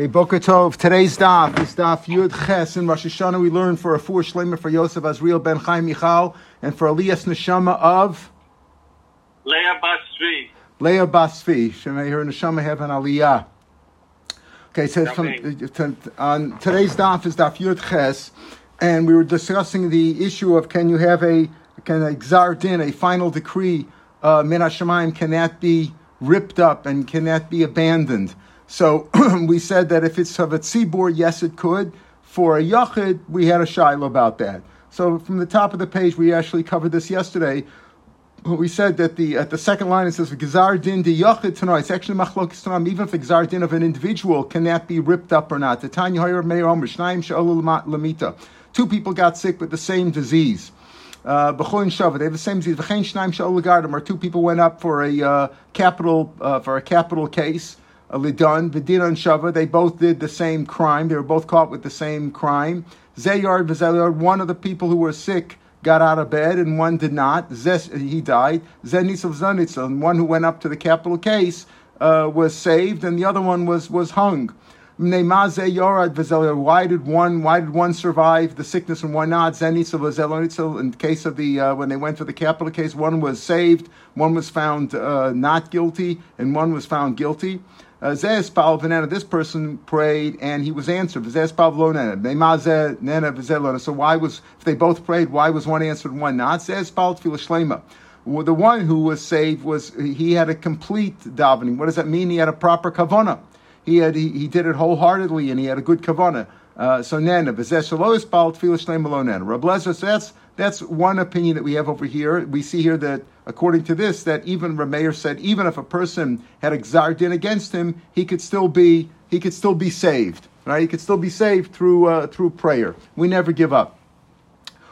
Hey, Boker Tov. Today's daf is daf Yud Ches. In Rosh Hashanah, we learn for a four shlema for Yosef Azriel ben Chaim Michal and for Elias Neshama of Leah Basri. Leah Basfi. Shemay her Neshama have an Aliyah. Okay, so from, on today's daf is daf Yud Ches, and we were discussing the issue of can you have a can a gzar din, a final decree, uh, min Hashemayim, can that be ripped up and can that be abandoned? So we said that if it's of a tzibur, yes, it could. For a yachid, we had a shiloh about that. So from the top of the page, we actually covered this yesterday. We said that the at the second line it says gazar din de yachid tonight. It's actually machlokes tanam. Even if the gazar din of an individual can that be ripped up or not. The tanya hoyer meir omer shnayim she'olu lamita. Two people got sick with the same disease. Uh, they have the same disease. V'chein shnayim she'olu gardim. Or two people went up for a uh, capital uh, for a capital case. Lidon, Vidin and Shava, they both did the same crime. They were both caught with the same crime. Zayard, Vizelyard, one of the people who were sick got out of bed and one did not. He died. Zenitzel Zanitzel, one who went up to the capital case uh, was saved and the other one was, was hung. Why did one? Why did one survive the sickness and one not? Zenitzel In case of the uh, when they went to the capital case, one was saved, one was found uh, not guilty, and one was found guilty. This person prayed and he was answered. So why was, if they both prayed, why was one answered and one not? The one who was saved was, he had a complete davening. What does that mean? He had a proper kavana. He, had, he, he did it wholeheartedly and he had a good kavana. Uh, so nana, Lezer says that's one opinion that we have over here. We see here that according to this, that even Rameir said even if a person had a din against him, he could still be he could still be saved. Right? He could still be saved through uh, through prayer. We never give up.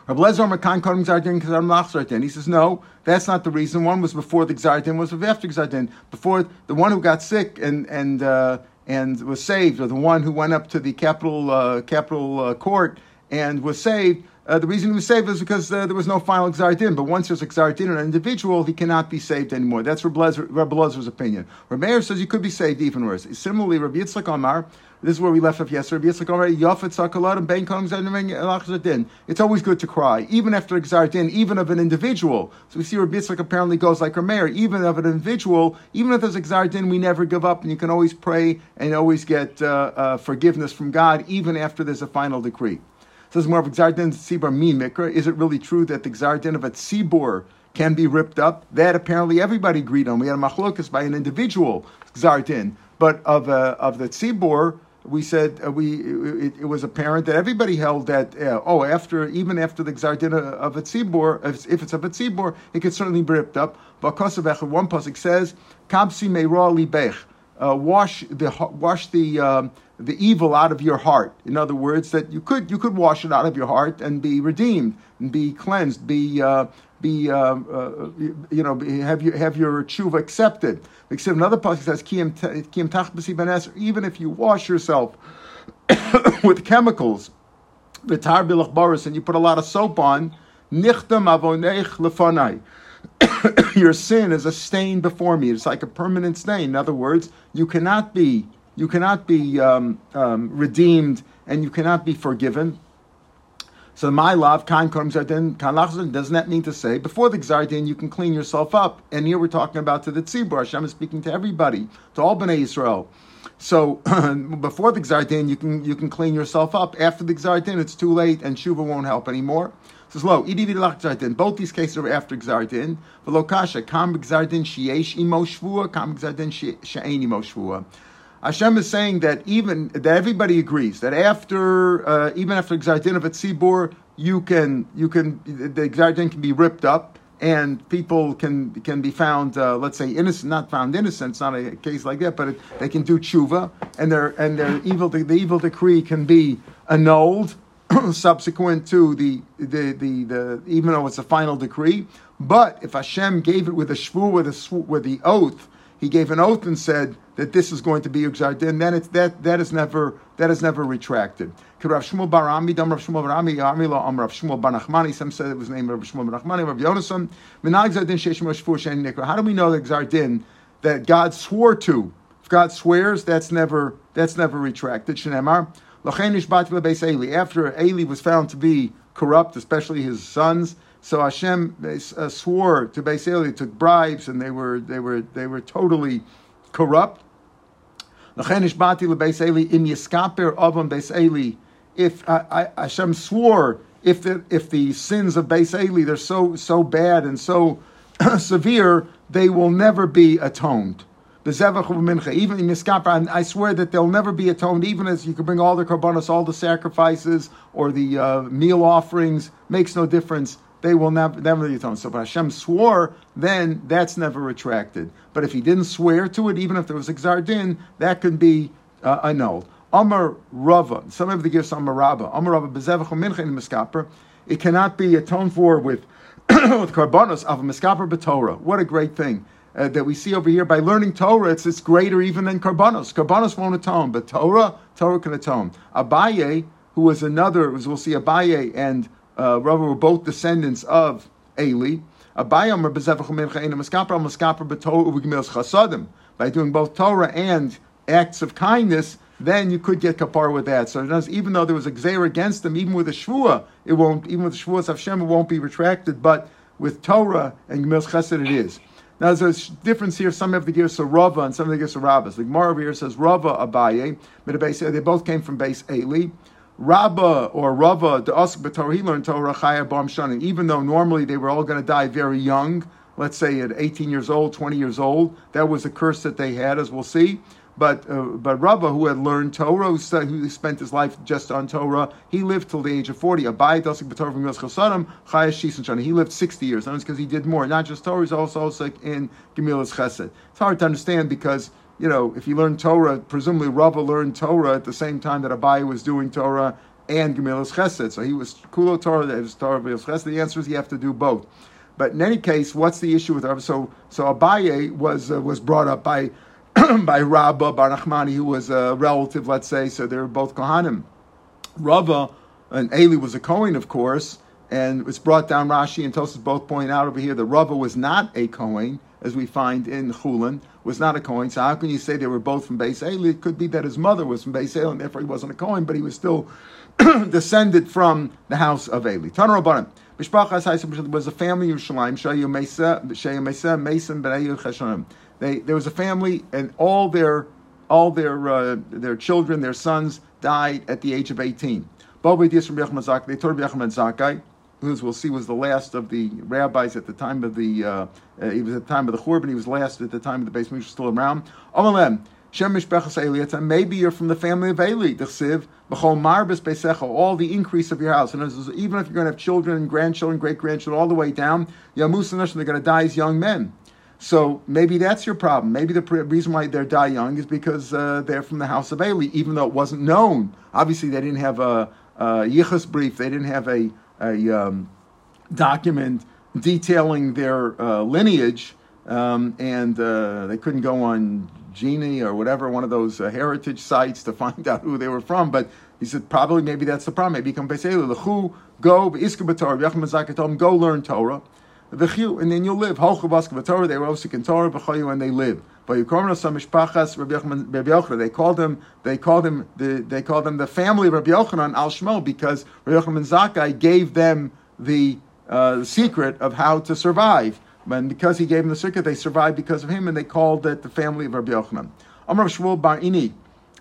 Rabbi Lezer Makan Kodem Gzar Din Kazar Machzar Din. He says no, that's not the reason. One was before the Gzar Din, was after Gzardin. Before the one who got sick and and uh, and was saved, or the one who went up to the capital uh, capital uh, court and was saved. Uh, the reason he was saved is because uh, there was no final din. But once there's a din on an individual, he cannot be saved anymore. That's Rabbi Lezer's opinion. Rabbi Meir says you could be saved even worse. Similarly, Rabbi Yitzchak Amar, this is where we left off yesterday. Yitzchak Amar, Yafet Sakalat and Ben Din. It's always good to cry, even after a din, even of an individual. So we see Rabbi Yitzchak apparently goes like Rabbi Meir, even of an individual, even if there's a din, we never give up, and you can always pray and always get uh, uh, forgiveness from God, even after there's a final decree. Says more of a Gzardin Tzibor Mi Mikra. Is it really true that the Gzardin of a Tzibor can be ripped up? That apparently everybody agreed on. We had a machlokas by an individual Gzardin, but of uh, of the Tzibor, we said uh, we it, it, was apparent that everybody held that uh, oh after even after the Gzardin of a Tzibor, if, if it's of a Tzibor, it could certainly be ripped up. But one pasuk says, "Kabsi meira libech." Uh, wash the wash the um, the evil out of your heart. In other words, that you could you could wash it out of your heart and be redeemed and be cleansed, be uh, be uh, uh, you know have your have your tshuva accepted. Except another passage says kiyam even if you wash yourself with chemicals, bilach boris, and you put a lot of soap on, nichtam avonech lefanai. Your sin is a stain before me. It's like a permanent stain. In other words, you cannot be you cannot be um, um, redeemed and you cannot be forgiven. So my love, kan zardin, kan doesn't that mean to say before the gzardin you can clean yourself up? And here we're talking about to the tzibur. Hashem is speaking to everybody, to all bnei Israel. So before the gzardin you can you can clean yourself up. After the gzardin it's too late and shuva won't help anymore. Says lo idi Both these cases are after gzardin. V'lo kasha kam gzardin sheyesh imo shvua, kam gzardin she'ein imo shvua. Hashem is saying that even that everybody agrees that after uh, even after Gzardin of Tzibor, you can you can the Gzardin can be ripped up and people can can be found uh, let's say innocent not found innocent it's not a case like that but it, they can do tshuva and their and their evil the evil decree can be annulled subsequent to the, the the the even though it's a final decree but if Hashem gave it with a shvu with a with the oath he gave an oath and said that this is going to be Yugzar Din, then it's that that is never that is never retracted. Rav Shmuel Barami, Dam Rav Shmuel Barami, Amila Am Rav Shmuel Banachmani. Some said it was named Rav Shmuel Banachmani, Rav Yonasan. Minag Din Sheish Moshfur Shein Nikra. How do we know that Gzar Din that God swore to If God swears, that's never that's never retracted. Shnemar. After Eli was found to be corrupt, especially his sons, so Hashem uh, swore to Beis Eli, took bribes, and they were they were they were totally corrupt. If uh, Hashem swore if the if the sins of Beis Eli they're so so bad and so severe, they will never be atoned. The Zevach of Mincha, even in Miskapra, I swear that they'll never be atoned, even as you can bring all the korbanos, all the sacrifices, or the uh, meal offerings, makes no difference. They will never, never be atoned. So if Hashem swore, then that's never retracted. But if he didn't swear to it, even if there was a Xardin, that can be uh, annulled. Amar Rava, some of the gifts Amar Rava, Amar Rava Bezevach Mincha in Miskapra, it cannot be atoned for with with karbanos of miskaper b'Torah. What a great thing uh, that we see over here by learning Torah. It's it's greater even than karbanos. Karbanos won't atone, but Torah, Torah can atone. Abaye, who was another, as we'll see, Abaye and uh, Rava were both descendants of Eli. By doing both Torah and acts of kindness, then you could get kapar with that. So does, even though there was a gzeir against them, even with a shvua, it won't. Even with shvuas Hashem, it won't be retracted. But with Torah and Gemil Chesed, it is. Now there's a difference here. Some have the gears of Rava and some of the gears of Rabbas. The Gemara over here says Rava Abaye. But they both came from base Eli. Rabba or Rava, the Ask Torah, he learned Torah Chaya Bam Shanin. Even though normally they were all going to die very young, let's say at 18 years old, 20 years old, that was a curse that they had, as we'll see. But uh, but Rabba, who had learned Torah, who, who, spent his life just on Torah, he lived till the age of forty. Abai Dosik B'Torah from Chasadim Chayas He lived sixty years. That's because he did more. Not just Torah, he's also, also in Gemilas Chesed. It's hard to understand because you know if you learn Torah, presumably Rabba learned Torah at the same time that Abai was doing Torah and Gemilas Chesed. So he was Kulo Torah, that was Torah Gemilas Chesed. The answer is you have to do both. But in any case, what's the issue with Rabba? So so Abaye was uh, was brought up by by Rabba Bar Nachmani, who was a relative, let's say, so they were both Kohanim. Rava and Eli was a Kohen, of course, and it's brought down Rashi and Tosis both point out over here that Rava was not a Kohen, as we find in Chulin, was not a Kohen. So how can you say they were both from Beis Eli? It could be that his mother was from Beis Eli, and therefore he wasn't a Kohen, but he was still descended from the house of Eli. Tanur Rabbanim. Mishpachas was a family of Yerushalayim, Shayu Mesa, Mason, Benayu Cheshonim. They, there was a family, and all their all their uh, their children, their sons, died at the age of eighteen. They told Zakai, who as we'll see was the last of the rabbis at the time of the uh, uh, he was at the time of the Churban, he was last at the time of the base was still around. Maybe you're from the family of Eli. All the increase of your house, and even if you're going to have children, and grandchildren, great grandchildren, all the way down, and they're going to die as young men. So maybe that's your problem. Maybe the reason why they're die young is because uh, they're from the house of Eli, even though it wasn't known. Obviously, they didn't have a, a yichus brief. They didn't have a, a um, document detailing their uh, lineage, um, and uh, they couldn't go on Geni or whatever, one of those uh, heritage sites to find out who they were from. But he said probably maybe that's the problem. Maybe come say, "Lechu go iskabator." Go learn Torah v'chiu, and then you'll live. Baska Torah, they were also in Torah, b'chayu, and they live. But you call them mishpachas Rabbi Yochanan. They called him. They called him. The, they called them the family of Rabbi Yochanan al Shmo because Rabbi Yochanan Zakkai gave them the uh, secret of how to survive. And because he gave them the secret, they survived because of him, and they called it the family of Rabbi Yochanan. Amar Shmuel Bar Ini,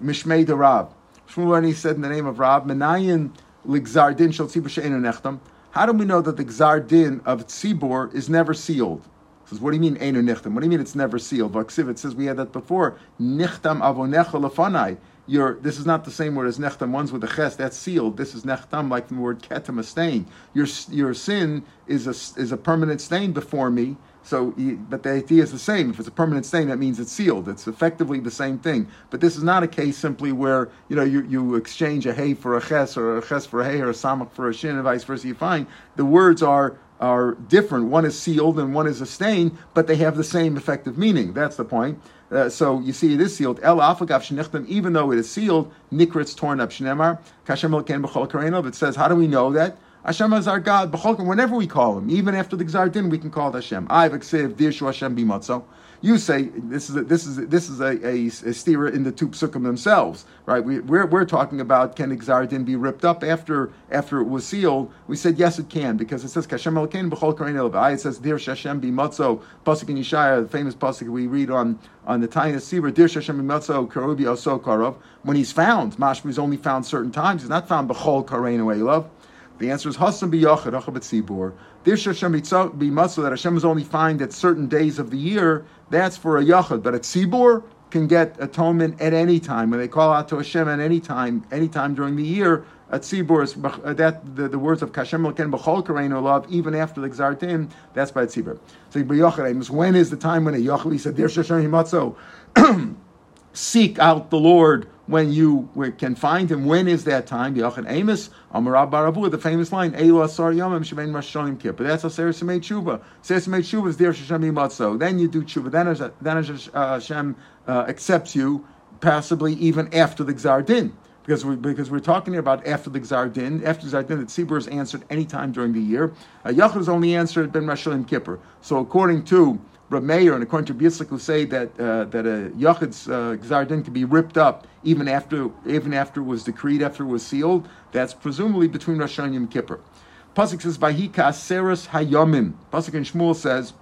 Mishmei de Rab. Shmuel Bar said in the name of Rab, Menayin ligzar din shel tzibur she'enu nechtam. How do we know that the Gzar Din of Tzibor is never sealed? Says, what do you mean Einu Nichtam? What do you mean it's never sealed? Vaksiv, it says we had that before. Nichtam avonecha lefanai. Your, this is not the same word as nechtam. One's with a ches, that's sealed. This is nechtam, like the word ketam, a stain. Your, your sin is a, is a permanent stain before me, so, but the idea is the same. If it's a permanent stain, that means it's sealed. It's effectively the same thing. But this is not a case simply where you know you, you exchange a hay for a ches or a ches for a hay or a samach for a shin and vice versa. You find the words are are different. One is sealed and one is a stain, but they have the same effective meaning. That's the point. Uh, so you see, it is sealed. El afagav shenichtem, even though it is sealed, nikrit's torn up. Shnemar kashem ken b'chol It says, how do we know that? Hashem is our God. Whenever we call Him, even after the Gzar Din, we can call it Hashem. I've Aksiv Dirshu Hashem Bimotzo. You say this is a, this is a, this is a, a, a steer in the two psukim themselves, right? We, we're, we're talking about can Exardin be ripped up after after it was sealed? We said yes, it can because it says Kashem Elkein b'chol karein It says Dir Shashem b'matzo pasuk in Yeshaya, the famous pasuk we read on on the Taina Sibur. Dir Shashem b'matzo karubi oso karov. When he's found, Mashma is only found certain times. He's not found b'chol karein love. The answer is Hassan b'yachad achabet tzibur. This Hashem b'matzah that Hashem is only find at certain days of the year. That's for a yachad, but a tzibur can get atonement at any time when they call out to Hashem at any time, any time during the year. A tzibur that the, the words of Kashem Elken b'chol kareinu love even after the Gzartim. That's by tzibur. So b'yachad when is the time when a yachad? He said, "There Hashem himatzo." Seek out the Lord when you can find him. When is that time? Yachan Amos, Amarab Barabu, the famous line, Eilu Asar Yomim Shemein Rashonim Kippur. That's a Seres Semei Tshuva. Semei Tshuva is there Sheshem Yimatzo. Then you do Tshuva. Then, then uh, Hashem uh, accepts you, possibly even after the Gzar Din. Because, we, because we're talking here about after the Gzar Din, after the Gzar Din, the Tzibur is answered any time during the year. Uh, Yachid is only answered Ben Rashonim Kippur. So according to Rav Meir and according to Yitzchak who say that uh, that a yachid's uh, gzardin can be ripped up even after even after it was decreed, after it was sealed. That's presumably between Rosh Hashanah and Yom Kippur. Pasuk says Vahi Kaseres Hayomim. Pasuk in Shmuel says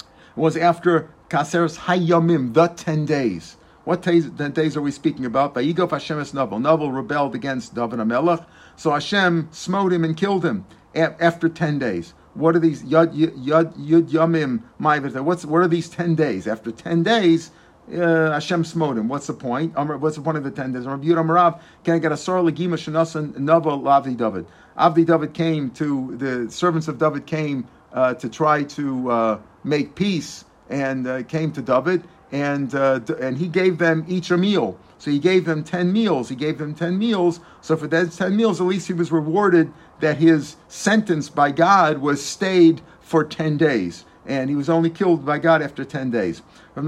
it was after Kaseres Hayomim, the ten days. What days, days are we speaking about? Vayigof Hashem es Navel. Navel rebelled against David Amelech, so Hashem smote him and killed him after ten days. What are these yud yud yud yamim ma'ivit? What's what are these ten days? After ten days, uh, Hashem smote him. What's the point? What's the point of the ten days? Rabbi Yudam can I get a sor legima shenasan nava lavdi David? Avdi David came to the servants of David came uh, to try to uh, make peace and uh, came to David and uh, and he gave them each a meal. So he gave them ten meals. He gave them ten meals. So for those ten meals, at least he was rewarded that his sentence by God was stayed for 10 days. And he was only killed by God after 10 days. No,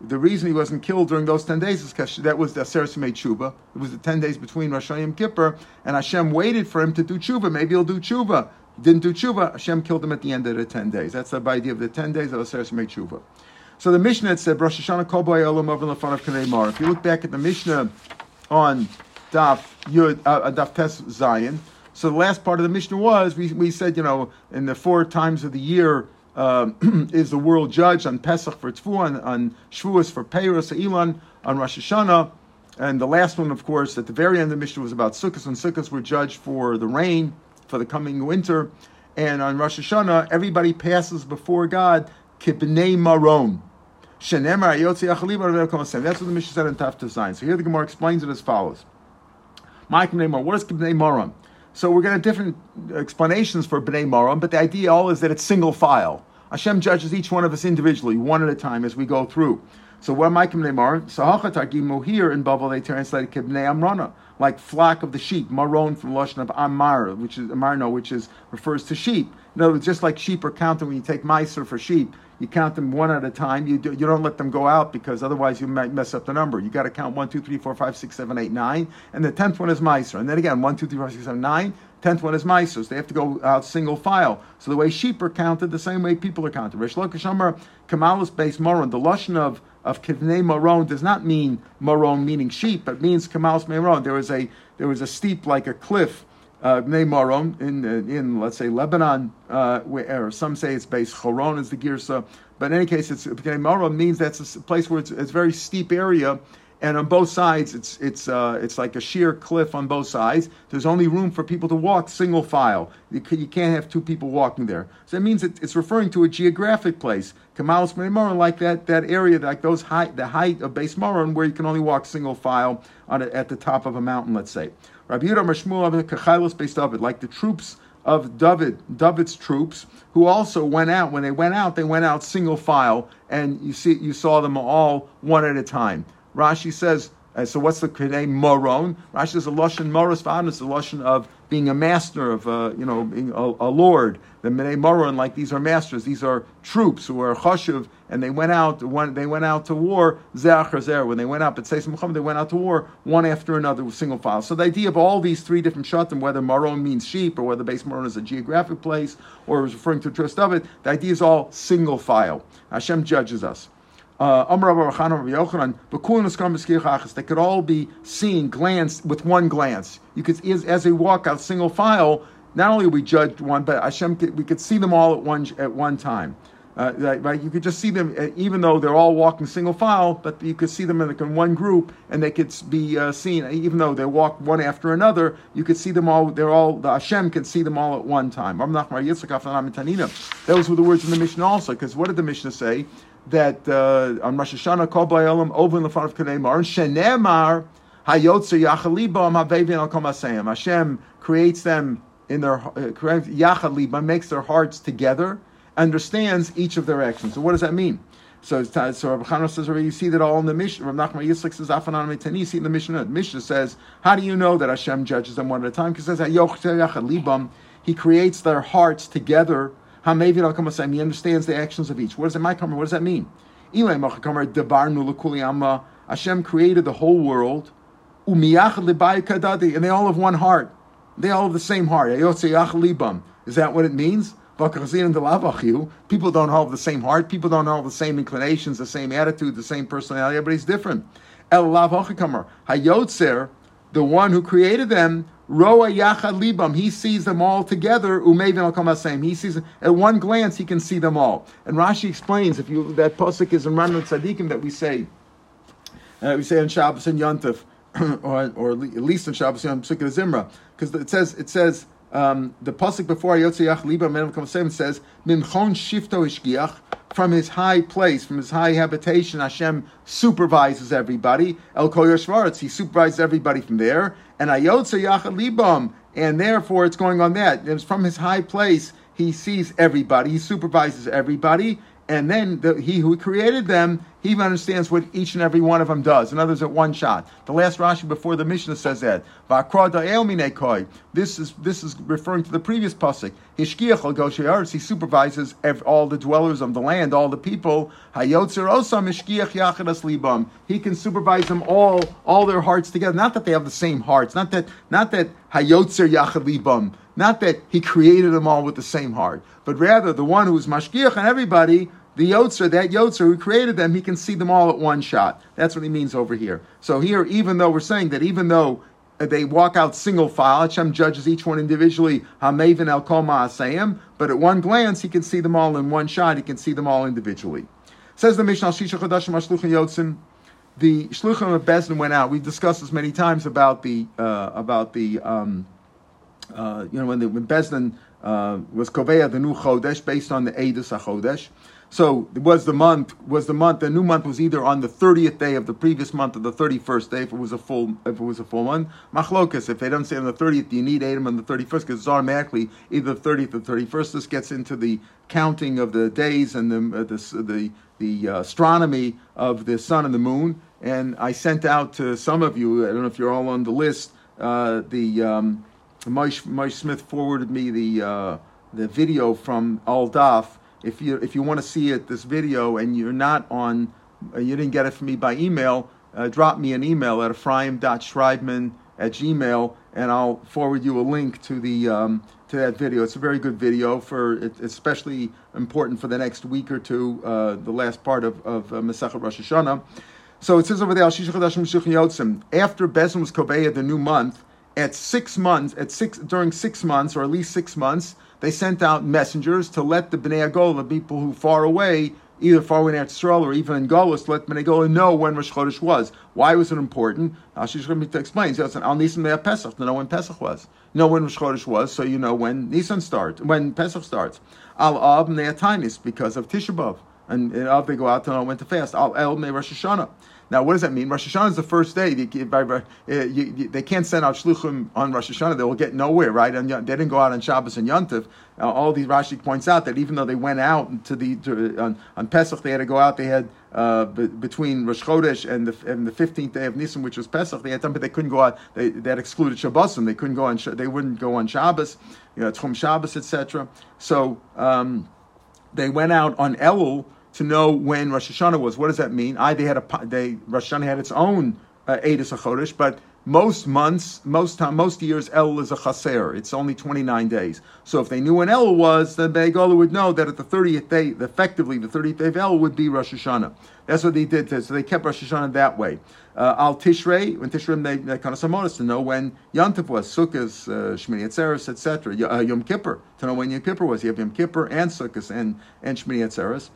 the reason he wasn't killed during those 10 days is because that was the Aseres made tshuva. It was the 10 days between Rosh Hashanah and Kippur, and Hashem waited for him to do tshuva. Maybe he'll do tshuva. He didn't do tshuva, Hashem killed him at the end of the 10 days. That's the idea of the 10 days of Aseres made tshuva. So the Mishnah said, Rosh Hashanah kol olam over the front of. If you look back at the Mishnah on Daf Yud uh, uh, Daf Tes Zion. So the last part of the Mishnah was we, we said you know in the four times of the year um, is the world judged on Pesach for Tfu, on, on Shavuos for Peiros, Elon, on Rosh Hashanah, and the last one, of course, at the very end of the Mishnah was about Sukkot, and Sukkot were judged for the rain for the coming winter, and on Rosh Hashanah everybody passes before God Kibnei Maron. That's what the Mishnah said in Taf Design. So here the Gemara explains it as follows. What is Bnei Moron? So we're going to different explanations for Bnei Moron, but the idea all is that it's single file. Hashem judges each one of us individually, one at a time, as we go through. So what am I Bnei Moron? Sahachat Argimu here in Babel they translate Bnei Amrana, like flock of the sheep. Maron from Lashon of Amar, which is Amarno, which is refers to sheep. In other words, just like sheep are counted when you take Meiser for sheep, you count them one at a time. You, do, you don't let them go out because otherwise you might mess up the number. You got to count one, two, three, four, five, six, seven, eight, nine, and the tenth one is Meiser. And then again, one, two, three, four, six, seven, nine. Tenth one is Meisers. They have to go out single file. So the way sheep are counted, the same way people are counted. Rish Lokashamar Kamalis base Moron. The Lashon of of Kivnei Moron does not mean Moron meaning sheep, but means Kamalis Moron. There was a there was a steep like a cliff uh, Maron in in let's say Lebanon, uh, where, some say it's based Choron is the Girsa, but in any case, it's Maron means that's a place where it's, it's a very steep area, and on both sides it's it's uh, it's like a sheer cliff on both sides. There's only room for people to walk single file. You, you can't have two people walking there. So that means it, it's referring to a geographic place. Kamalis Maron, like that that area, like those height the height of base Maron, where you can only walk single file on a, at the top of a mountain, let's say. Rabbi Yehuda Mashmuel Kachailos based David, like the troops of David, David's troops, who also went out. When they went out, they went out single file, and you see, you saw them all one at a time. Rashi says, uh, so what's the name Moron? Rashi says a lashon Moros Vadas, the lashon of being a master of, uh, you know, being a, a lord. The Menei Moron, like these are masters, these are troops who are chashuv, and they went out. When they went out to war, ze'achar. When they went out, but Seis Muhammad, they went out to war one after another single file. So the idea of all these three different shatim, whether Moron means sheep, or whether base Moron is a geographic place, or is referring to trust of it, the idea is all single file. Hashem judges us. Uh, they could all be seen, glanced with one glance. You could, as, as they walk out single file, not only we judged one, but Hashem, could, we could see them all at one at one time. Uh, right? You could just see them, uh, even though they're all walking single file, but you could see them in, like, in one group, and they could be uh, seen, even though they walk one after another. You could see them all. They're all the Hashem can see them all at one time. Those were the words in the Mishnah also, because what did the Mishnah say? That uh, on Rosh Hashanah, Kol Ba'olam, over in the front of Kedemar, and Shenemar, Hayotzer Yachalibam Havevin Al Komasayim. Hashem creates them in their, uh, makes their hearts together, understands each of their actions. So what does that mean? So, so Rabbi Chana says, you see that all in the Mishnah. Rabbi Nachman Yitzchak says, Afanan Metani, you see in the Mishnah. Mishnah says, how do you know that Hashem judges them one at a time? Because it says, He creates their hearts together he understands the actions of each. What does it, my What does that mean? Hashem created the whole world, and they all have one heart. They all have the same heart. Is that what it means? People don't all have the same heart. People don't all have the same inclinations, the same attitude, the same personality. Everybody's different. Hayotzer, the one who created them, Roa Yachad Libam, he sees them all together. Umevin al he sees at one glance he can see them all. And Rashi explains if you that pasuk is in Ranut Tzadikim that we say, uh, we say on Shabbos and Yontif, or, or at least on Shabbos and Psukkah Zimra, because it says it says um, the pasuk before Yotze Yach Libam says Mimchon Shifto Ishgiach from his high place, from his high habitation, Hashem supervises everybody. El Koyer he supervises everybody from there. And Ayotze Yachad Libam, and therefore it's going on that. It's from his high place, he sees everybody, he supervises everybody, and then the, he who created them, he understands what each and every one of them does. In other words, at one shot. The last Rashi before the Mishnah says that. This is this is referring to the previous pasuk. He supervises all the dwellers of the land, all the people. He can supervise them all, all their hearts together. Not that they have the same hearts. Not that not that hayotzer yachad libam. Not that he created them all with the same heart, but rather the one who is mashgiach and everybody the Yotzer, that Yotzer who created them, he can see them all at one shot. That's what he means over here. So here, even though we're saying that even though they walk out single file, Hashem judges each one individually, Hamavin El Ma'asayim, but at one glance, he can see them all in one shot, he can see them all individually. Says the Mishnah, Shisha Chodashim HaShluchim Yotzim, the Shluchim of Bezdin went out. We've discussed this many times about the, uh, about the, um, uh, you know, when, the, when Bezdin uh, was Koveya, the new Chodesh, based on the Eidus HaChodesh. So was the month was the month the new month was either on the thirtieth day of the previous month or the thirty first day if it was a full if it was a full month. Machlokas if they don't say on the thirtieth, you need Adam on the thirty first because it's automatically either the thirtieth or thirty first. This gets into the counting of the days and the uh, the the, the uh, astronomy of the sun and the moon. And I sent out to some of you. I don't know if you're all on the list. Uh, the um, Moshe, Smith forwarded me the uh, the video from Al Daf if you if you want to see it, this video, and you're not on, you didn't get it from me by email, uh, drop me an email at ephraim.schreibman at gmail, and I'll forward you a link to the um, to that video. It's a very good video for especially important for the next week or two, uh, the last part of of uh, Rosh Hashanah. So it says over there, after Bezin was Kobeya, the new month, at six months, at six during six months, or at least six months, they sent out messengers to let the Bnei the people who far away, either far away in Eretz or even in Golos, let Bnei Agol know when Rosh Chodesh was. Why was it important? Ashish Rabbi explains. An Al Nisan Pesach to know when Pesach was. know when Rosh Chodesh was, so you know when Nisan starts, when Pesach starts. Al Ab Neatainis because of Tisha B'av. and, and they go out to know when to fast. Al El Me Rosh Hashanah. Now, what does that mean? Rosh Hashanah is the first day. They can't send out shluchim on Rosh Hashanah; they will get nowhere, right? And they didn't go out on Shabbos and Yontif. Uh, all these Rashi points out that even though they went out to the to, on, on Pesach, they had to go out. They had uh, b- between Rosh Chodesh and the and the fifteenth day of Nisan, which was Pesach, they had time, but they couldn't go out. They that excluded Shabbosim. They couldn't go on. They wouldn't go on Shabbos, you know, Tchum Shabbos, etc. So um, they went out on Elul to know when Rosh Hashanah was. What does that mean? I they had a they Rosh Hashanah had its own uh, Eidos Chodesh, but most months, most time, most years, El is a chaser. It's only 29 days. So if they knew when El was, then Begola would know that at the 30th day, effectively the 30th day of El would be Rosh Hashanah. That's what they did. So they kept Rosh Hashanah that way. Uh, Al Tishrei, when Tishrei, they, they kind of samonis to know when Yantif was, Sukkot, uh, Shmini Atzeres, etc. Uh, Yom Kippur, to know when Yom Kippur was. You have Yom Kippur and Sukkot and, and Shmini Atzeres.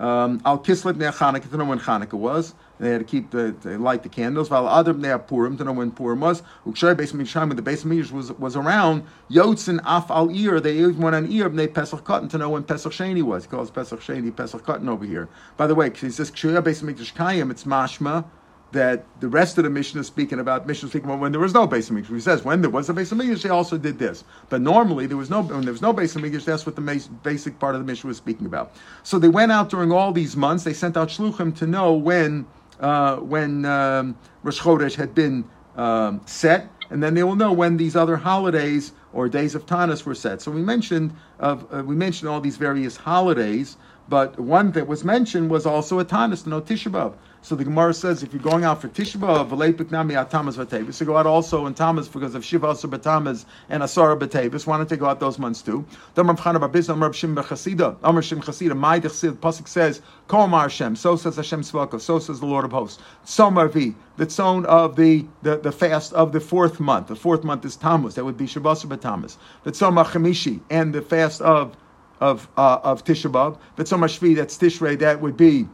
Um, Al Kislev Nea Chanukah to know when Chanukah was. They had to keep the to light the candles. Val Adam Nea Purim to know when Purim was. Ukshay Beis Misham when the Beis was was around. Yotzin Af Al Ir. They even went on Ir. They Pesach Cotton to know when Pesach Sheni was. He calls Pesach Sheni Pesach Cotton over here. By the way, he says Kshay Beis Midrash Kayim. It's Mashma that the rest of the Mishnah is speaking about Mishnah speaking about when there was no Beis Hamikdash. He says when there was a Beis Hamikdash, they also did this. But normally there was no when there was no Beis Hamikdash. That's what the basic part of the Mishnah was speaking about. So they went out during all these months. They sent out shluchim to know when uh, when um, Rosh Chodesh had been um, set, and then they will know when these other holidays or days of Tanis were set. So we mentioned of uh, we mentioned all these various holidays. But one that was mentioned was also a Tanis, no Tisha. So the Gemara says if you're going out for Tisha B'Av, V'leipik nami atamas v'tevis, you go out also in Tamas because of Shiva Asur b'tamas and Asara b'tevis. Why don't they go out those months too? Damar B'chana Barbiz, Amar Shim B'chasida, Amar Shim Chasida, Mai Dechsid, Pasuk says, Komar Hashem, so says Hashem Svaka, so says the Lord of Hosts. Somarvi, the tzone of the, the, the fast of the fourth month. The fourth month is Tammuz, that would be Shiva Asur b'tamas. The tzomar Chamishi, and the fast of of uh, of Tisha B'av. But so Shvi, that's Tishrei, that would be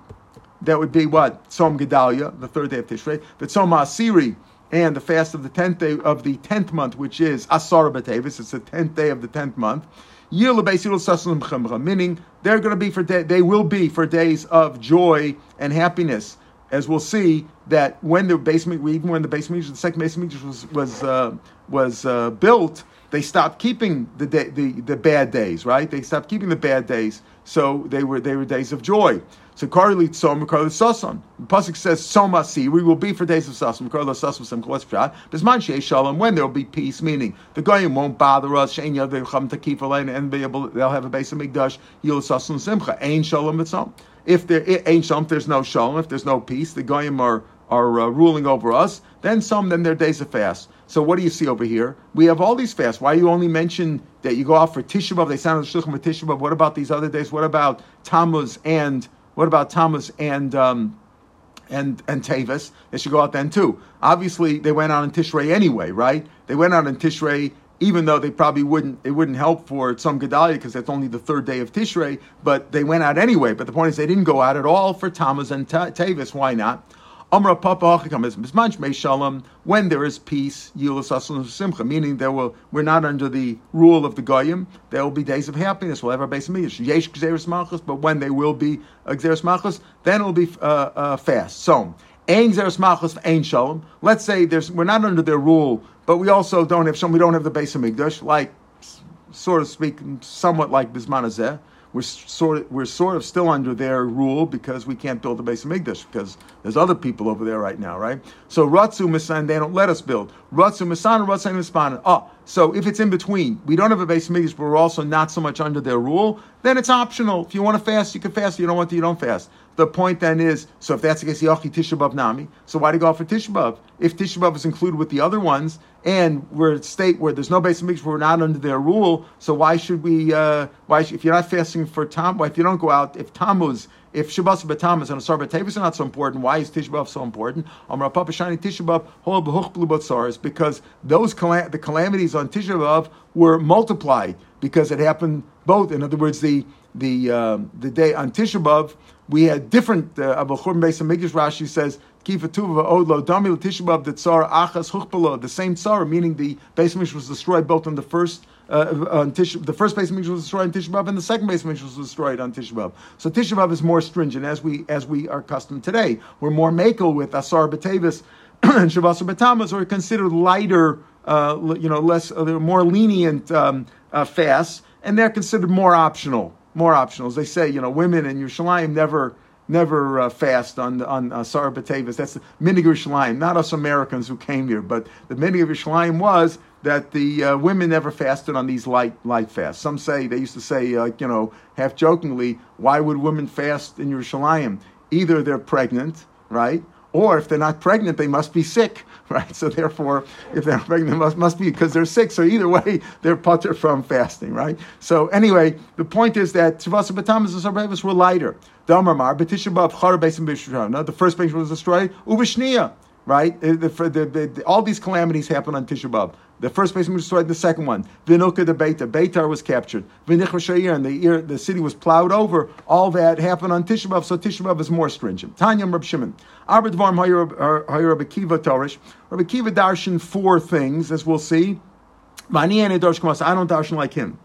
that would be what Tzom Gedalia, the third day of Tishrei. But Tzom Asiri and the fast of the tenth day of the tenth month, which is Asara B'Tevis, it's the tenth day of the tenth month. Meaning they're going to be for day, they will be for days of joy and happiness, as we'll see that when the basement, even when the basement, the second basement was was uh, was uh, built, they stopped keeping the, day, the the bad days, right? They stopped keeping the bad days, so they were they were days of joy. So Karli Tzom, Karli Sasan. The Pasuk says, Somasi, we will be for days of Sasan, Sem Kolas Pshat. Bisman Shei Shalom, when there will be peace, meaning the Goyim won't bother us, Shein Yad Vecham Takif Alein, and be able, they'll have a base of Mikdash, Yil Sasan Simcha, Ein Shalom Mitzom. If there ain't Shalom, if there's no Shalom, if there's no peace, the Goyim are are uh, ruling over us, then some, then their days of fast. So what do you see over here? We have all these fasts. Why you only mention that you go out for Tisha B'av? They sound Shluchim for Tisha B'av. What about these other days? What about Tammuz and what about Tammuz and um, and and Tavis? They should go out then too. Obviously, they went out in Tishrei anyway, right? They went out in Tishrei, even though they probably wouldn't. It wouldn't help for some Gedalia because that's only the third day of Tishrei. But they went out anyway. But the point is, they didn't go out at all for Tammuz and Tavis. Why not? Amra Papa Shalom, when there is peace, Simcha, meaning there will we're not under the rule of the Goyim, there will be days of happiness, we'll have our base of Yesh Malchus, but when they will be Gzeres Malchus, then it will be uh, uh, fast. So Ein Gzeres Malchus, Ein Shalom. Let's say there's we're not under their rule, but we also don't have some we don't have the base of like sort of speaking somewhat like Bismanazeh we're sort of, we're sort of still under their rule because we can't build the base of Migdash because there's other people over there right now, right? So Ratzu Misan, they don't let us build. Ratzu Misan, Ratzu Mispan. Oh, ah, so if it's in between, we don't have a base of Migdash, but we're also not so much under their rule, then it's optional. If you want to fast, you can fast. If you don't want to, you don't fast. The point then is, so if that's the case, Yachi Tisha B'Av Nami, so why do you go for Tisha B'Av? If Tisha B'Av is included with the other ones, and we're a state where there's no base of we're not under their rule, so why should we, uh, why, if you're not fasting for Tam, why if you don't go out, if Tammuz, if Shabbos B'Tammuz and Asar are not so important, why is Tisha B'Av so important? Amar Papa Shani Tisha B'Av, Hol B'Huch because those, the calamities on Tisha B'Av were multiplied, because it happened both, in other words, the, the, uh, the day on Tisha B'Av, we had different uh, Abu Churban Beis Hamikdash. Rashi says Odlo the Tsar Achas the same Tsar, meaning the Hamikdash was destroyed both on the first uh, on Tish, the first base was destroyed on Tishabab and the second base of was destroyed on Tishabab. So Tishabab is more stringent, as we as we are accustomed today. We're more makel with Asar B'Tavis and Shavasar B'Tamas, or considered lighter, uh, you know, less, uh, more lenient um, uh, fasts, and they're considered more optional. More optional. As they say, you know, women in Yerushalayim never never uh, fast on on uh. That's the minig Yerushalayim, not us Americans who came here, but the minig of Yerushalayim was that the uh, women never fasted on these light light fasts. Some say they used to say, uh, you know, half jokingly, why would women fast in Yerushalayim? Either they're pregnant, right? Or if they're not pregnant, they must be sick, right? So therefore, if they're pregnant, must, must be because they're sick. So either way, they're putter from fasting, right? So anyway, the point is that Tzvasa Batamas and Sarbevis were lighter. Damar Betishabav Char Besim The first base was destroyed. Ubishnia, right? Uh, the, the, the, all these calamities happened on Tisha B'av. The first place was destroyed, the second one. Vinilka the Beta, Beitar was captured. Vinichva and the, the city was plowed over. All that happened on Tisha B'av, so Tisha B'av is more stringent. Tanya Rab Shimon. Arba Dvarm Hayar Rabbi uh, Kiva Torish. Rabbi Kiva darshan four things, as we'll see. I don't darshan like him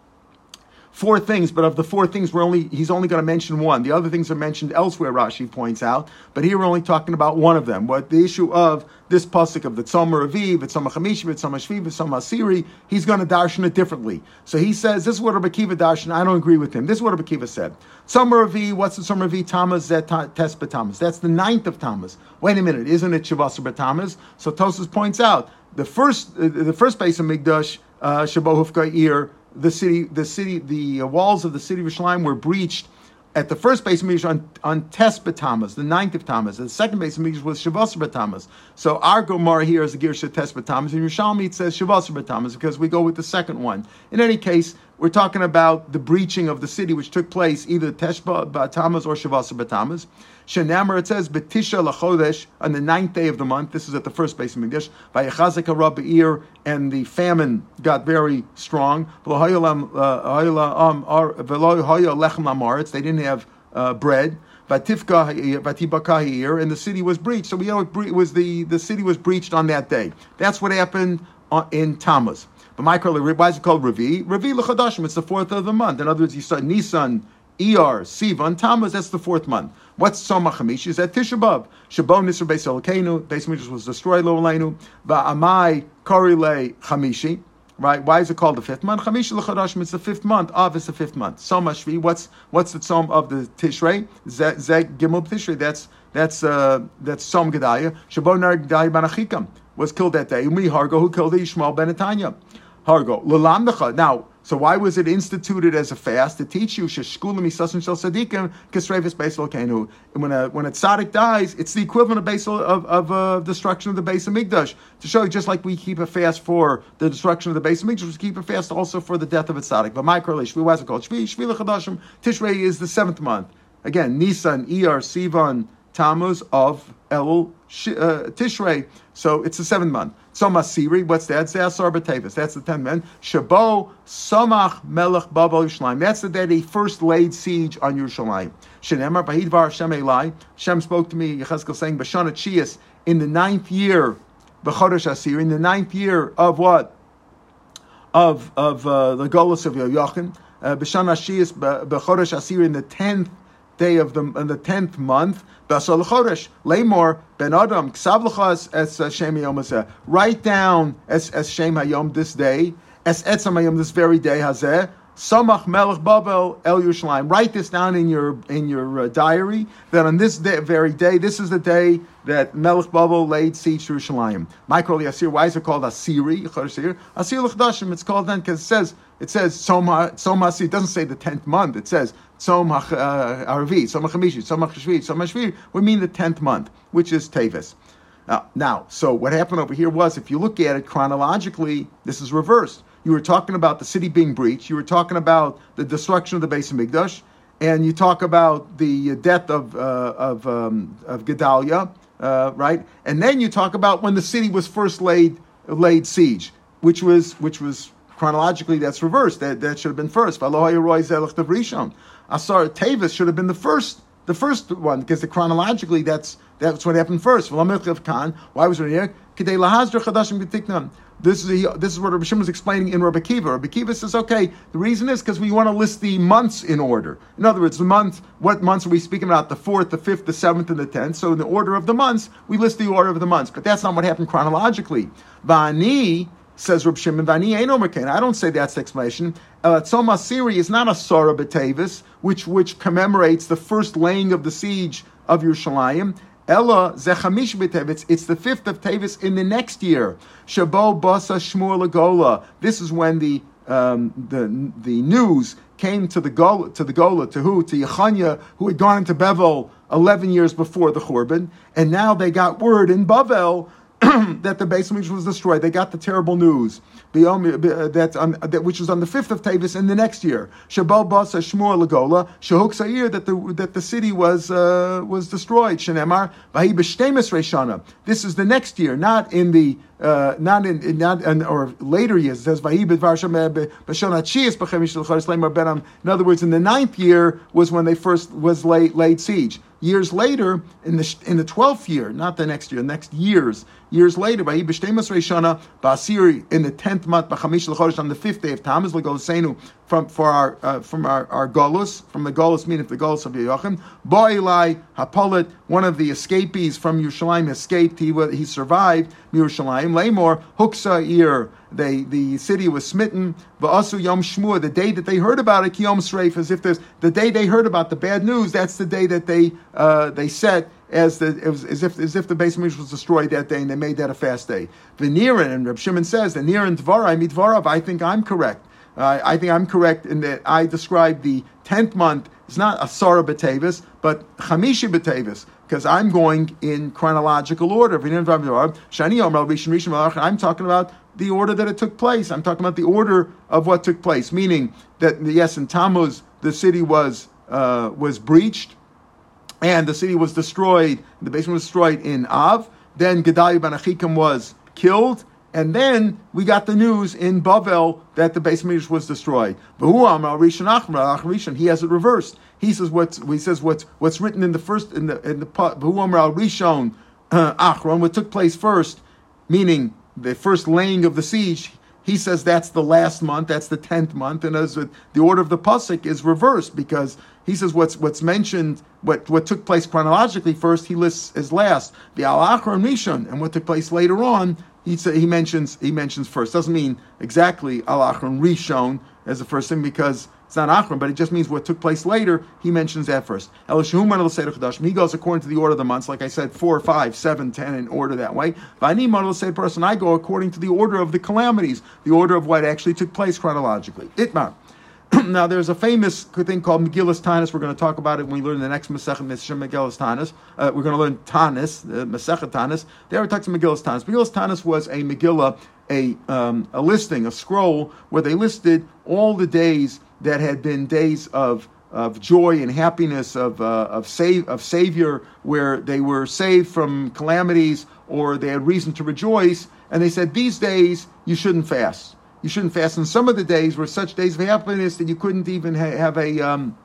four things, but of the four things, we're only he's only going to mention one. The other things are mentioned elsewhere. Rashi points out, but here we're only talking about one of them. What the issue of this pasuk of the Tzomar Aviv, Tzomar Chamish, Tzomar Shviv, Tzomar Asiri, he's going to darshan it differently. So he says, this is what Rabbi darshan. I don't agree with him. This is what Rabbi said. Tzomar Aviv, what's the Tzomar Aviv? Tammuz Zet Tes B'Tammuz. That's the ninth of Tammuz. Wait a minute, isn't it Shavasar B'Tammuz? So Tosus points out the first uh, the first base of Migdash uh, Shabohufka Ir the city, the city, the uh, walls of the city of Yerushalayim were breached at the first base of on, on Tes B'Tammuz, the ninth of Tammuz. The second base of was Shavasar B'Tammuz. So our Gomar here is the Girsha Tes B'Tammuz, and Yerushalmi it says Shavasar B'Tammuz because we go with the second one. In any case, we're talking about the breaching of the city which took place either Tes B'Tammuz or Shavasar B'Tammuz. Shenamar, it says, Betisha Lachodesh, on the ninth day of the month. This is at the first base of Mikdash. Vayachazek Rabbeir, and the famine got very strong. Uh, um, they didn't have uh, bread. And the city was breached. So we know it was the, the city was breached on that day. That's what happened in Tammuz. But Michael, why is it called Ravi? Ravi L'chadashim, it's the fourth of the month. In other words, you start Nisan, Iyar, Sivan, Tammuz, that's the fourth month. What's Soma Chamish? Is that Tisha. Shabon Nisr Beis Elokeinu, Beis Midrash was destroyed, Lo Aleinu, Va'amai Korile Chamishi. Right? Why is it called the fifth month? Chamishi L'Chadashim, it's the fifth month. Av is the fifth month. Soma Shvi, what's, what's the Tzom of the Tishrei? Zeg Gimel Tishrei, that's, that's, uh, that's Som Gedaya. Shabon Nar Gedaya Banachikam was killed that day. Umi Hargo, who killed Ishmael Benetanya. Hargo. Lalamdecha. Now, so why was it instituted as a fast to teach you sheshkulim isasim shel kenu? When a when a tzaddik dies, it's the equivalent of beisel of, of uh, destruction of the base of Migdash to show you just like we keep a fast for the destruction of the base of Migdash, we keep a fast also for the death of a tzaddik. But my correlation, is it called Shvi? Tishrei is the seventh month. Again, Nisan, Iyar, Sivan, Tammuz of El uh, Tishrei. So it's the seventh month. So Masiri, what's that? It's the Asar B'Tevis. That's the tenth month. Shabo Samach Melech Babo Yerushalayim. That's the day they first laid siege on Yerushalayim. Shenemar Bahidvar Hashem Elai. Hashem spoke to me, Yechezkel saying, Bashana Chias, in the ninth year, B'Chodesh Asir, in the ninth year of what? Of of uh, the Golos of Yochim. Uh, B'Shana Chias, B'Chodesh Asir, in the tenth day of the the tenth month. Basal Chodesh, Lamor Ben Adam Ksav es Shem Hayom Write down as as Shem Hayom this day, as Etzam Hayom this very day Hazeh. Samach Melech Babel El Yerushalayim. Write this down in your in your uh, diary. That on this day, very day, this is the day that Melech Babel laid siege to Yerushalayim. Michael Yasir. Why is it called Asiri? Asir L'Chadashim. It's called then because it says it says Soma Soma It doesn't say the tenth month. It says Tzom uh, Arvi, Tzom Chamishi, Tzom Chashvi, Tzom Hashvi, we mean the tenth month, which is Tevis. Uh, now, so what happened over here was, if you look at it chronologically, this is reversed. You were talking about the city being breached. You were talking about the destruction of the base of Migdash, and you talk about the death of uh, of um, of Gedaliah, uh, right? And then you talk about when the city was first laid laid siege, which was which was chronologically that's reversed. That that should have been first. Asar Tavis should have been the first, the first one, because the, chronologically that's that's what happened first. Why was it here? This is this is what Rabbi Shimon was explaining in Rabbi Kiva. Rabbi Kiva says, okay, the reason is because we want to list the months in order. In other words, the month, what months are we speaking about? The fourth, the fifth, the seventh, and the tenth. So in the order of the months, we list the order of the months. But that's not what happened chronologically. Vani says Rabbi Shimon, Vani ain't Omerkain. I don't say that's the explanation. Uh, Asiri is not a Sora B'Tavis, which which commemorates the first laying of the siege of Yerushalayim. Ella zechamish b'tevis. It's the fifth of Tevis in the next year. Shabo basa shmur lagola. This is when the um, the the news came to the Gola, to the Gola, to who? To Yechanya, who had gone into Bevel 11 years before the Churban, and now they got word in Bavel that the Beis Hamikdash was destroyed. They got the terrible news that, on, that which was on the fifth of Tavis in the next year. Shabal Basa Shmuel Lagola Shahuk Sair that the that the city was uh, was destroyed. Shenemar Vahi B'Shtemis Reshana. This is the next year, not in the uh, not in, in not in, or later years. It says Vahi In other words, in the ninth year was when they first was laid, laid siege. Years later, in the in the twelfth year, not the next year, next years, years later, by Basiri, in the tenth month, on the fifth day of Tammuz, from for our uh, from our, our Golus, from the Golus meaning the Golus of Hapolit, one of the escapees from Yerushalayim, escaped. He he survived Yerushalayim. Lamor Huksa Ir they the city was smitten. Va'asu Yom Shmua, the day that they heard about it, Kiyom Sreif, as if there's the day they heard about the bad news. That's the day that they uh, they set as the as if as if the base was destroyed that day, and they made that a fast day. Venirin and Reb Shimon says the Nirin Dvarai Mitvarav. I think I'm correct. Uh, I think I'm correct in that I described the tenth month. It's not a Sarah Batavis, but Chamishi Batavis because I'm going in chronological order. I'm talking about the order that it took place. I'm talking about the order of what took place, meaning that yes, in Tammuz the city was uh, was breached, and the city was destroyed. The basement was destroyed in Av. Then Gedaliah ben Achikim was killed, and then we got the news in Bavel that the basement was destroyed. He has it reversed. He says what's he says what's what's written in the first in the in the Rishon uh, Achron, what took place first, meaning the first laying of the siege, he says that's the last month, that's the tenth month, and as the order of the pasuk is reversed because he says what's what's mentioned, what what took place chronologically first, he lists as last the al and rishon, and what took place later on, he say, he mentions he mentions first. Doesn't mean exactly al and rishon as the first thing because it's not Achron, but it just means what took place later. He mentions that first. He goes according to the order of the months, like I said, four, five, seven, ten in order that way. person, I go according to the order of the calamities, the order of what actually took place chronologically. Itmar. now, there's a famous thing called Megillus Tanis. We're going to talk about it when we learn the next Masechet Megillus Tanis. Uh, we're going to learn Tanis, uh, Masechet Tanis. There we talk to Megillus Tanis. Megillus Tanis was a Megillah, a, um, a listing, a scroll, where they listed all the days that had been days of of joy and happiness of uh, of save of Savior, where they were saved from calamities or they had reason to rejoice. And they said these days you shouldn't fast. You shouldn't fast. And some of the days were such days of happiness that you couldn't even ha- have a um,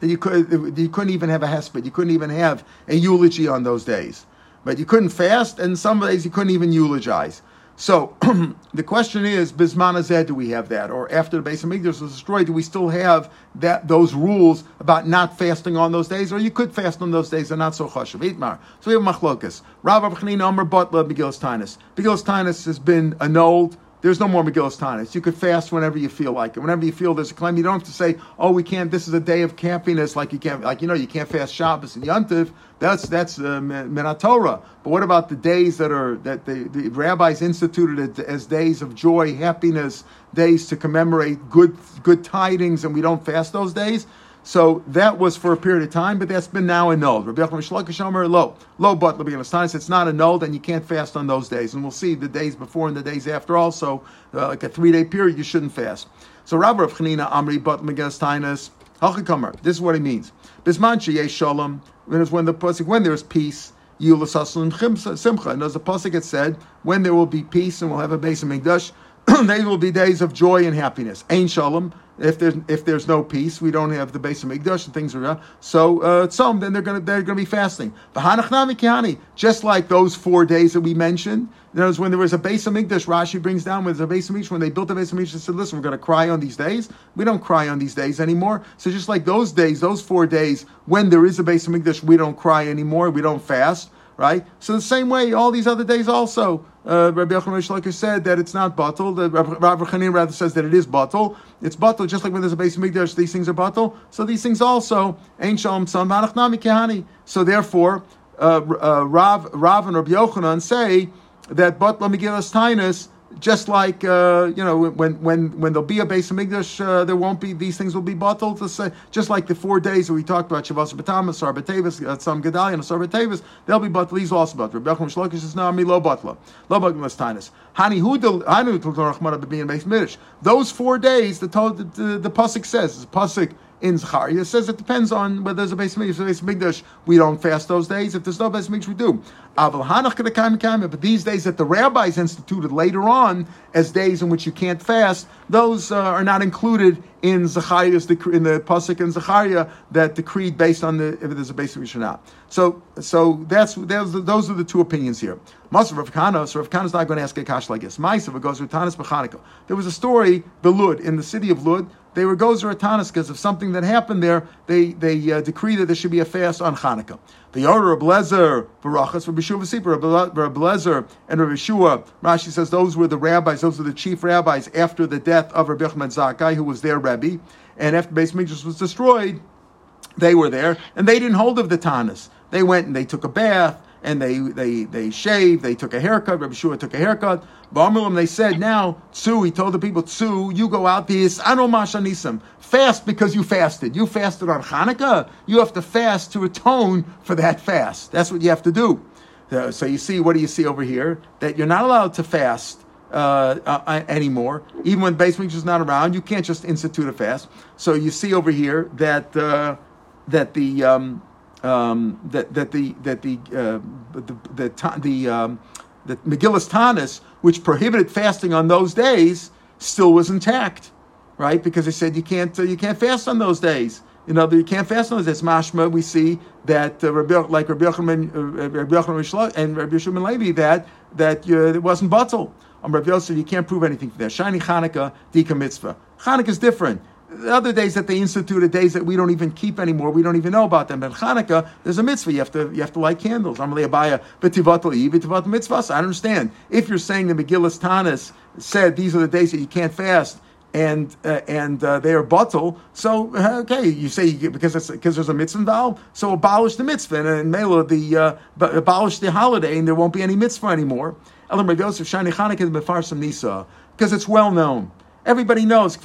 that you could you couldn't even have a hesped. You couldn't even have a eulogy on those days. But you couldn't fast, and some days you couldn't even eulogize. So the question is, Bisman Azed, do we have that? Or after the base of Migdash was destroyed, do we still have that those rules about not fasting on those days? Or you could fast on those days, they're not so chashav. Itmar. So we have machlokas. Rav Avchanina Omer Butler Megillas Tainus. Megillas Tainus has been annulled there's no more Megillas Tanis. You could fast whenever you feel like it. Whenever you feel there's a claim, you don't have to say, "Oh, we can't. This is a day of campiness." Like you can't, like you know, you can't fast Shabbos and Yontiv. That's that's uh, Minatorah. But what about the days that are that the, the rabbis instituted as days of joy, happiness, days to commemorate good good tidings, and we don't fast those days? So that was for a period of time, but that's been now annulled. Rabbi Yochanan low, low, but it's not annulled, and you can't fast on those days. And we'll see the days before and the days after also, uh, like a three day period, you shouldn't fast. So Rabbi Rav Chanina Amri but Megastainus Hachikamer. This is what he means. Bisman yesh shalom. When the pasuk when there's peace. Yulasaslim simcha. And as the pasuk had said, when there will be peace and we'll have a base of mikdash, they will be days of joy and happiness. Ain shalom. If there's if there's no peace, we don't have the base of Mikdash and things are uh, so uh, some then they're gonna they're gonna be fasting. Just like those four days that we mentioned. There's when there was a base of Mikdash, Rashi brings down when there's a base of Mikdash, when they built the base of Mikdash, they said, listen, we're going to cry on these days. We don't cry on these days anymore. So just like those days, those four days, when there is a base of Mikdash, we don't cry anymore. We don't fast right? So the same way, all these other days also. Uh, Rabbi Yochanan Rish said that it's not bottle. The Rabbi Chanin rather says that it is bottle. It's bottle, just like when there's a base Mikdash, these things are bottle. So these things also ain't shalom kehani. So therefore, uh, uh, Rav, Rav and Rabbi Yochanan say that bottle Megillas Tainus just like uh, you know when when when there'll be a base of Migdash, uh, there won't be these things will be bottled. Just like the four days that we talked about Shavas Batamas, Sarbatevis, uh, some Gedaliah, and Sarbatevis, they'll be bottled. These also bottled. Rebbe Shlokish says no, me lo bottle, lo bottleless tinus. Hani base Midrash. Those four days, the the, the, the pasuk says, the pasuk in Zachariah. It says it depends on whether there's a base mikdash. There's a we don't fast those days. If there's no base mikdash, we do. But these days that the rabbis instituted later on as days in which you can't fast, those uh, are not included in Zachariah's decree, in the pasuk in Zachariah that decreed based on the if there's a base mikdash or not. So, so that's those, are the two opinions here. Master Rav Kana, so Rav Kana is not going to ask a kash like this. Ma'asav goes with Tanis. There was a story, the Lud, in the city of Lud, they were gozer because of something that happened there. They they uh, decree that there should be a fast on Hanukkah. The order of Blezer, Barachas, Rabbi Shua V'Sipur, Rabbi Blezer, and Rabbi Shua. Rashi says those were the rabbis, those were the chief rabbis after the death of Rabbi Ahmed Zakkai, who was their Rebbe. And after Beis Mikdash was destroyed, they were there, and they didn't hold of the Tanis. They went and they took a bath, and they they they shaved, they took a haircut. Rabbi Shua took a haircut. Ba'amilim, they said, now, Tzu, he told the people, Tzu, you go out, this anisam. Fast because you fasted. You fasted on Hanukkah. You have to fast to atone for that fast. That's what you have to do. Uh, so you see, what do you see over here? That you're not allowed to fast uh, uh, anymore. Even when base is not around, you can't just institute a fast. So you see over here that uh, that the um, um, that that the that the uh, the the, the um, the Megillus Tanis, which prohibited fasting on those days, still was intact, right? Because they said you can't uh, you can't fast on those days. You know, you can't fast on those days. Mashma, we see that uh, Rabbi, like Rabbi Yochanan, uh, Rabbi Yochanan and Rabbi Shimon Levi that that uh, it wasn't batal. On Rabbi Yosef, you can't prove anything for that. Shiny Hanukkah, Dika Mitzvah. Hanukkah is different the other days that they instituted, days that we don't even keep anymore, we don't even know about them. But Hanukkah, there's a mitzvah. You have to you have to light candles. I understand. If you're saying the Megillas Tanis said these are the days that you can't fast, and uh, and uh, they are bottle. So uh, okay, you say you get, because because there's a mitzvah involved. So abolish the mitzvah and, and Mela the uh, abolish the holiday, and there won't be any mitzvah anymore. Elam Yosef Shani Chanukah Nisa because it's well known. Everybody knows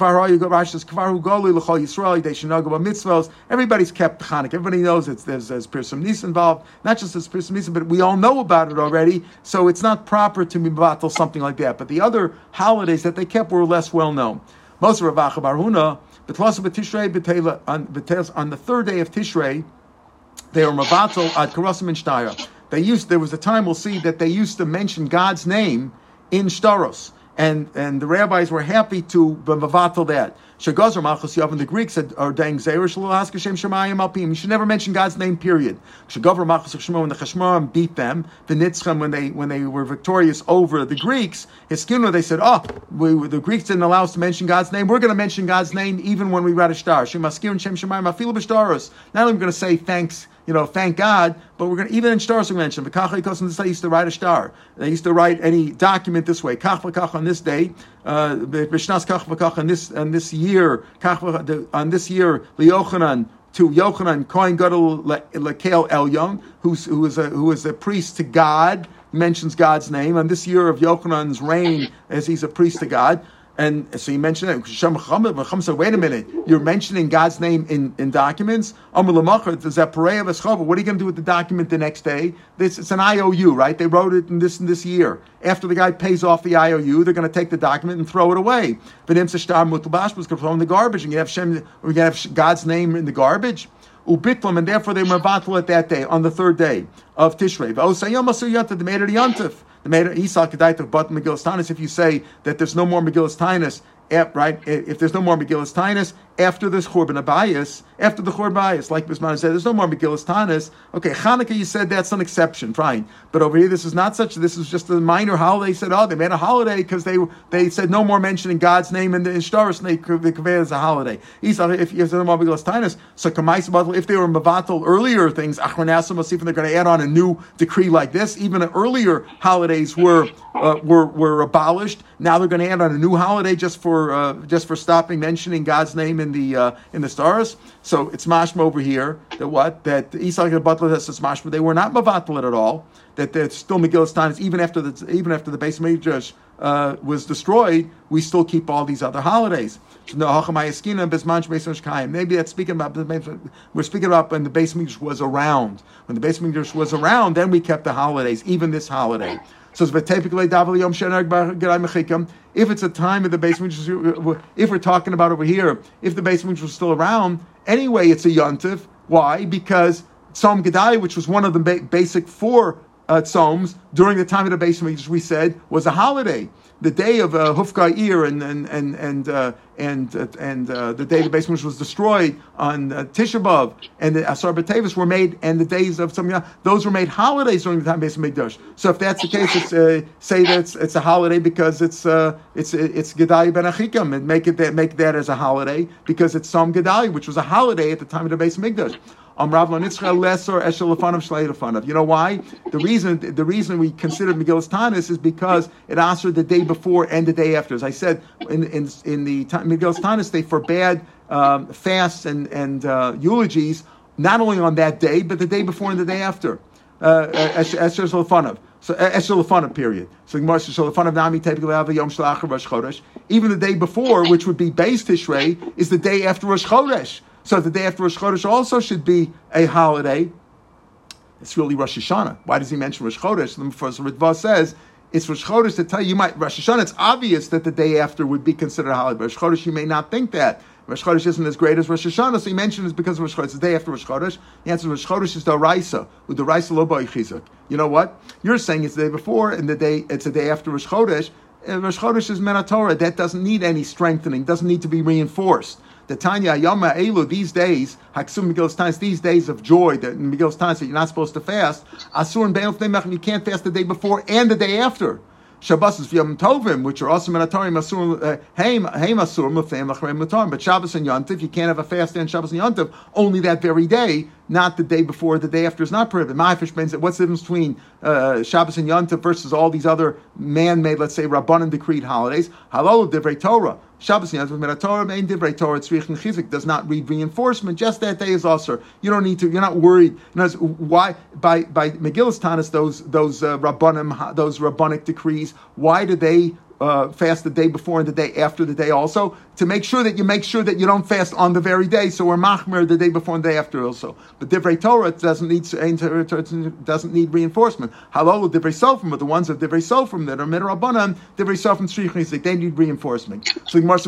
mitzvos. Everybody's kept Chanukah. Everybody knows it's, there's, there's Pirsum Nis involved. Not just there's Pirsum Nis, but we all know about it already. So it's not proper to mivatal something like that. But the other holidays that they kept were less well known. Most of Ravacha Barhuna, B'Tishrei on, the third day of Tishrei, they were mavatal at Karasim and Shtaya. They used there was a time we'll see that they used to mention God's name in Shtaros and and the rabbis were happy to bavatal that. Shagazer Malchus Yav and the Greeks had ordained Zeir Shalolas Kashem Shemayim Alpim. You should never mention God's name. Period. Shagaver Malchus Shemo when the Chashmarim beat them, the Nitzchem when they when they were victorious over the Greeks. Hiskinu they said, oh, we, the Greeks didn't allow us to mention God's name. We're going to mention God's name even when we read a star. Shemaskir and Shem Shemayim Afilu B'Shtaros. Not only going to say thanks you know, thank God, but we're going to, even in stars we mentioned, they used to write a star. They used to write any document this way, kach on this day, uh, b'shnas kach v'kach on this, this year, kach on this year, liyochanan, to Yochanan Kohen Gadol El who's who is a who is a priest to God, mentions God's name on this year of Yochanan's reign as he's a priest to God. And so you mentioned it. said, wait a minute, you're mentioning God's name in, in documents. Does that pareve aschova? What are you going to do with the document the next day? This it's an IOU, right? They wrote it in this in this year. After the guy pays off the IOU, they're going to take the document and throw it away. But was going to throw in the garbage, and you have Shem, we have God's name in the garbage. Ubitlam, and therefore they were mevatel at that day, on the third day of Tishrei. V'osayom asu yontif, they made it yontif. They made it but Megillas Tainus. If you say that there's no more Megillas Tainus, right? If there's no more Megillas Tainus, after this Churban Abayas, after the Churban Abayas, like Bisman said, there's no more Megillas Tanis. Okay, Hanukkah, you said that's an exception, fine. But over here, this is not such. This is just a minor holiday. They said, oh, they made a holiday because they they said no more mentioning God's name in the Ishtaris, and they convey it as a holiday. Said, if there's no more Megillas Tanis, so if they were Mavatal earlier things, Achronasim Masif, and they're going to add on a new decree like this, even earlier holidays were uh, were were abolished. Now they're going to add on a new holiday just for uh, just for stopping mentioning God's name in in the uh, in the stars. So it's mashma over here that what that Esau and Butler says mashma they were not mavatal at all. That it's still Megillus times even after the even after the base Midrash uh, was destroyed, we still keep all these other holidays. Maybe that's speaking about we're speaking about when the base Midrash was around. When the base Midrash was around, then we kept the holidays, even this holiday. So if it's a time of the basement, if we're talking about over here, if the basement was still around, anyway, it's a yontif. Why? Because Psalm Gedai, which was one of the basic four uh, psalms during the time of the basement, as we said was a holiday the day of uh, Hufka and and and and uh, and uh, and uh, the day the base which was destroyed on uh, B'av and the Asar B'Tevis were made, and the days of some those were made holidays during the time of Beis Mikdash. So if that's the case, it's, uh, say that it's, it's, a holiday because it's uh, it's it's Gedaliah ben Achikam, and make it that make that as a holiday because it's some Gedaliah, which was a holiday at the time of the Beis Mikdash. Um, Rav Lesser Eshel You know why? The reason the reason we consider Megillas Tanis is because it answered the day before and the day after. As I said in in, in the Megillas Tanis, they forbade um, fasts and and uh, eulogies not only on that day but the day before and the day after. Uh, Esher Lefanav. So Esher Lefanav period. So Gemara Lefanav Nami typically have a Yom Shlach Rosh Chodesh. Even the day before, which would be Beis Tishrei, is the day after Rosh Chodesh. So the day after Rosh Chodesh also should be a holiday. It's really Rosh Hashanah. Why does he mention Rosh Chodesh? The Professor Ritva says it's Rosh Chodesh to tell you, you might Rosh Hashanah. It's obvious that the day after would be considered a holiday. Rosh Chodesh, you may not think that. Rosh Chodesh isn't as great as Rosh Hashanah, so he mentioned it's because of Rosh Chodesh. The day after Rosh Chodesh. The answer is Rosh Chodesh is the Raisa, with the Raisa Loba Chizuk. You know what? You're saying it's the day before, and the day it's the day after Rosh Chodesh. Rosh Chodesh is Menatorah. That doesn't need any strengthening, doesn't need to be reinforced the Tanya Yama Elu these days, Haksum Megillus Tanis, these days of joy, that Megillus Tanis that you're not supposed to fast, Asur and Be'el you can't fast the day before and the day after. Shabbos is Yom Tovim, which are also Menatorim Asur Haim Asur Mufem Lachrei Mutarim. But Shabbos and Yontif, you can't have a fast on Shabbos and Yontif only that very day, not the day before. The day after is not prohibited. My fish means that what's the difference between uh, Shabbos and Yontif versus all these other man-made, let's say, Rabbanan decreed holidays? Halal Divrei Torah. Shabbos Yontif Torah Main Divrei Torah Tzrich Chizik does not read reinforcement. Just that day is also. You don't need to. You're not worried. You why by by Megillus Tanis those those uh, rabbanim those rabbinic decrees? Why do they uh, fast the day before and the day after the day also to make sure that you make sure that you don't fast on the very day. So we're machmer the day before and the day after also. But divrei Torah doesn't need doesn't need reinforcement. Halal divrei sofrim, but the ones of divrei sofrim that are midrabanan divrei sofrim tzrichnisik they need reinforcement. So Gemara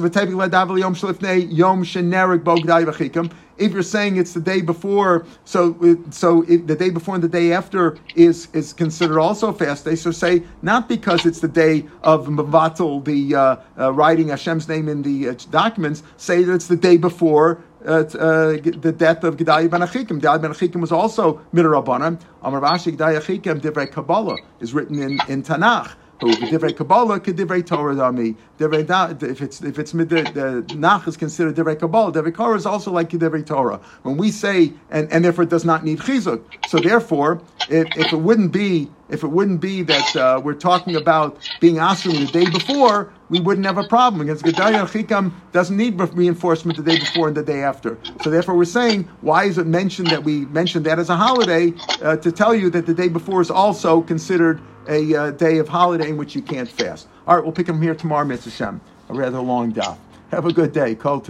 yom if you're saying it's the day before, so so the day before and the day after is is considered also a fast day. So say not because it's the day of Mavatal, the uh, uh, writing Hashem's name in the uh, documents, say that it's the day before uh, uh, the death of Gedaliah ben Achikim. Gedaliah ben Achikim was also Midrabanan. Amar Rashi Gedaliah Achikim Divrei Kabbalah is written in, in Tanakh. Divrei Kabbalah, Divrei Torah Dami. If it's if it's the, Nach is considered Divrei Kabbalah, Divrei Torah is also like Divrei Torah. When we say and, and therefore it does not need chizuk. So therefore, if, if it wouldn't be if it wouldn't be that uh, we're talking about being asking the day before, we wouldn't have a problem because Gedaliah Chikam doesn't need reinforcement the day before and the day after. So therefore, we're saying why is it mentioned that we mentioned that as a holiday uh, to tell you that the day before is also considered a uh, day of holiday in which you can't fast. All right, we'll pick them here tomorrow, Mr. Shem. A rather long day. Have a good day. Kol